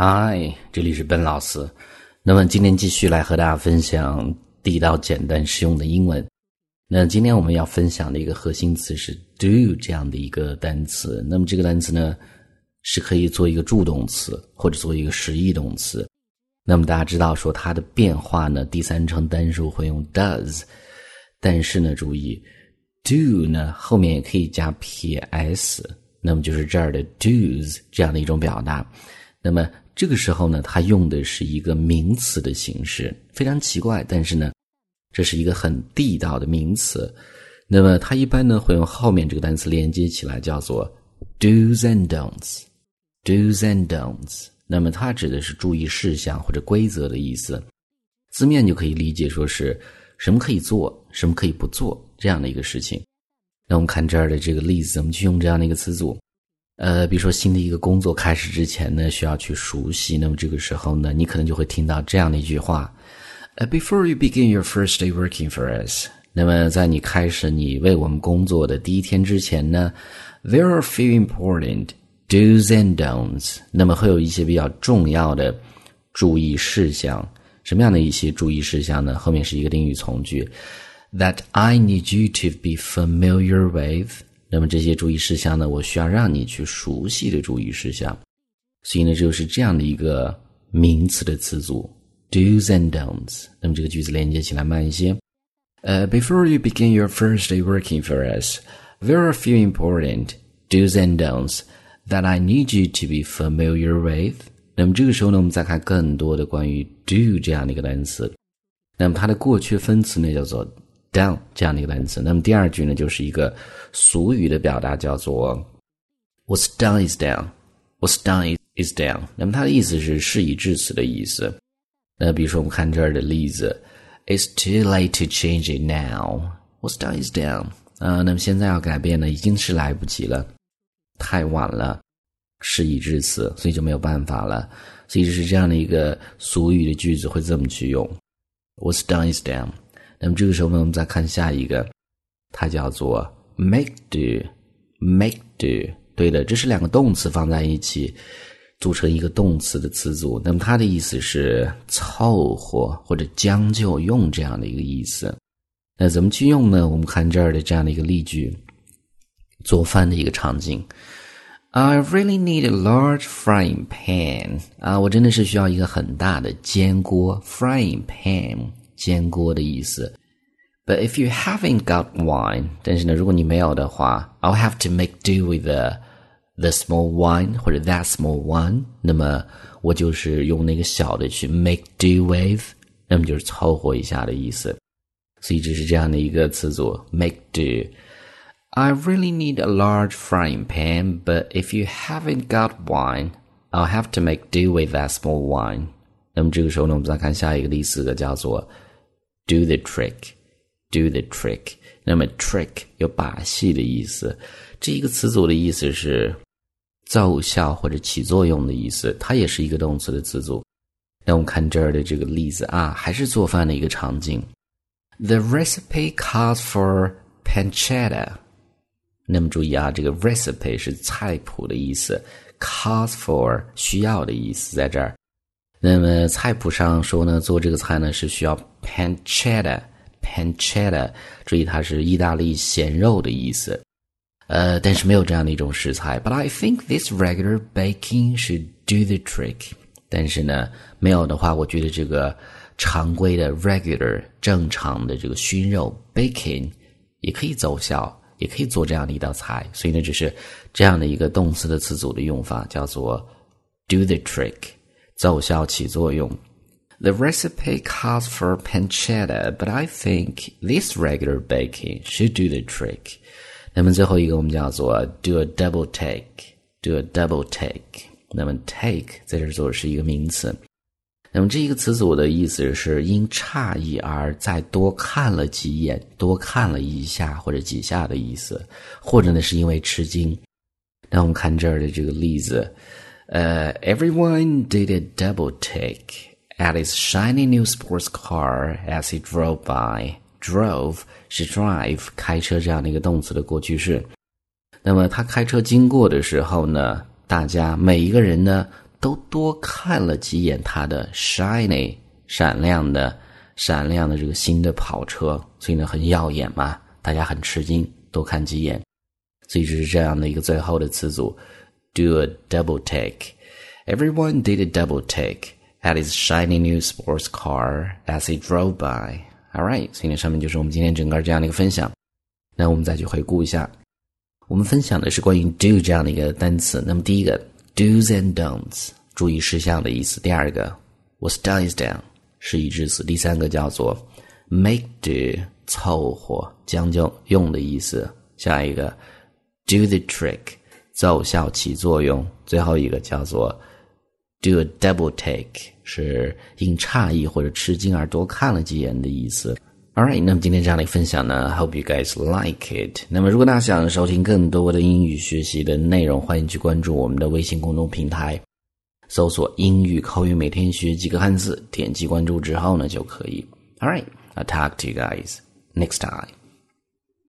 嗨，这里是笨老师。那么今天继续来和大家分享地道、简单、实用的英文。那今天我们要分享的一个核心词是 “do” 这样的一个单词。那么这个单词呢，是可以做一个助动词，或者做一个实义动词。那么大家知道说它的变化呢，第三人称单数会用 does，但是呢，注意 “do” 呢后面也可以加撇 s，那么就是这儿的 do's 这样的一种表达。那么这个时候呢，它用的是一个名词的形式，非常奇怪，但是呢，这是一个很地道的名词。那么它一般呢会用后面这个单词连接起来，叫做 do's and don'ts，do's and don'ts。那么它指的是注意事项或者规则的意思，字面就可以理解说是什么可以做，什么可以不做这样的一个事情。那我们看这儿的这个例子，怎么去用这样的一个词组？呃，比如说新的一个工作开始之前呢，需要去熟悉。那么这个时候呢，你可能就会听到这样的一句话：呃，Before you begin your first day working for us，那么在你开始你为我们工作的第一天之前呢，There are few important do's and don'ts。那么会有一些比较重要的注意事项。什么样的一些注意事项呢？后面是一个定语从句：That I need you to be familiar with。那么这些注意事项呢，我需要让你去熟悉的注意事项，所以呢，就是这样的一个名词的词组，do's and don'ts。那么这个句子连接起来慢一些。呃，Before you begin your first day working for us, there are few important do's and don'ts that I need you to be familiar with。那么这个时候呢，我们再看更多的关于 do 这样的一个单词。那么它的过去分词呢，叫做。Down 这样的一个单词，那么第二句呢，就是一个俗语的表达，叫做 "What's done is done, What's done is done." 那么它的意思是事已至此的意思。那比如说我们看这儿的例子，It's too late to change it now. What's done is done. 啊，那么现在要改变呢，已经是来不及了，太晚了，事已至此，所以就没有办法了。所以就是这样的一个俗语的句子会这么去用：What's done is done. 那么这个时候呢，我们再看下一个，它叫做 make do，make do。对的，这是两个动词放在一起，组成一个动词的词组。那么它的意思是凑合或者将就用这样的一个意思。那怎么去用呢？我们看这儿的这样的一个例句，做饭的一个场景。I really need a large frying pan。啊，我真的是需要一个很大的煎锅，frying pan。煎锅的意思。But if you haven't got wine，但是呢，如果你没有的话，I'll have to make do with the the small one 或者 that small one。那么我就是用那个小的去 make do with，那么就是凑合一下的意思。所以这是这样的一个词组 make do。I really need a large frying pan, but if you haven't got wine, I'll have to make do with that small one。那么这个时候呢，我们再看下一个第四个叫做 Do the trick, do the trick。那么 trick 有把戏的意思，这一个词组的意思是奏效或者起作用的意思，它也是一个动词的词组。那我们看这儿的这个例子啊，还是做饭的一个场景。The recipe calls for pancetta。那么注意啊，这个 recipe 是菜谱的意思，calls for 需要的意思在这儿。那么菜谱上说呢，做这个菜呢是需要 pancetta，pancetta，注意它是意大利咸肉的意思。呃，但是没有这样的一种食材。But I think this regular baking should do the trick。但是呢，没有的话，我觉得这个常规的 regular 正常的这个熏肉 baking 也可以奏效，也可以做这样的一道菜。所以呢，就是这样的一个动词的词组的用法，叫做 do the trick。奏效起作用。The recipe calls for pancetta, but I think this regular baking should do the trick. 那么最后一个我们叫做 do a double take, do a double take。那么 take 在这儿做的是一个名词。那么这一个词组的意思是因诧异而再多看了几眼，多看了一下或者几下的意思，或者呢是因为吃惊。那我们看这儿的这个例子。Uh, everyone did a double take at his shiny new sports car as he drove by. Drove 是 drive 开车这样的一个动词的过去式。那么他开车经过的时候呢，大家每一个人呢都多看了几眼他的 shiny 闪亮的、闪亮的这个新的跑车，所以呢很耀眼嘛，大家很吃惊，多看几眼。所以就是这样的一个最后的词组 ，do a double take。Everyone did a double take at his shiny new sports car as he drove by. All right，所以呢上面就是我们今天整个这样的一个分享。那我们再去回顾一下，我们分享的是关于 do 这样的一个单词。那么第一个 do's and don'ts，注意事项的意思；第二个 was dies down，是一致词；第三个叫做 make do，凑合将就用的意思；下一个 do the trick， 奏效起作用；最后一个叫做 do a double take，是因诧异或者吃惊而多看了几眼的意思。All right，那么今天这样的分享呢，Hope you guys like it。那么如果大家想收听更多的英语学习的内容，欢迎去关注我们的微信公众平台，搜索“英语口语每天学几个汉字”，点击关注之后呢就可以。All right，I talk to you guys next time.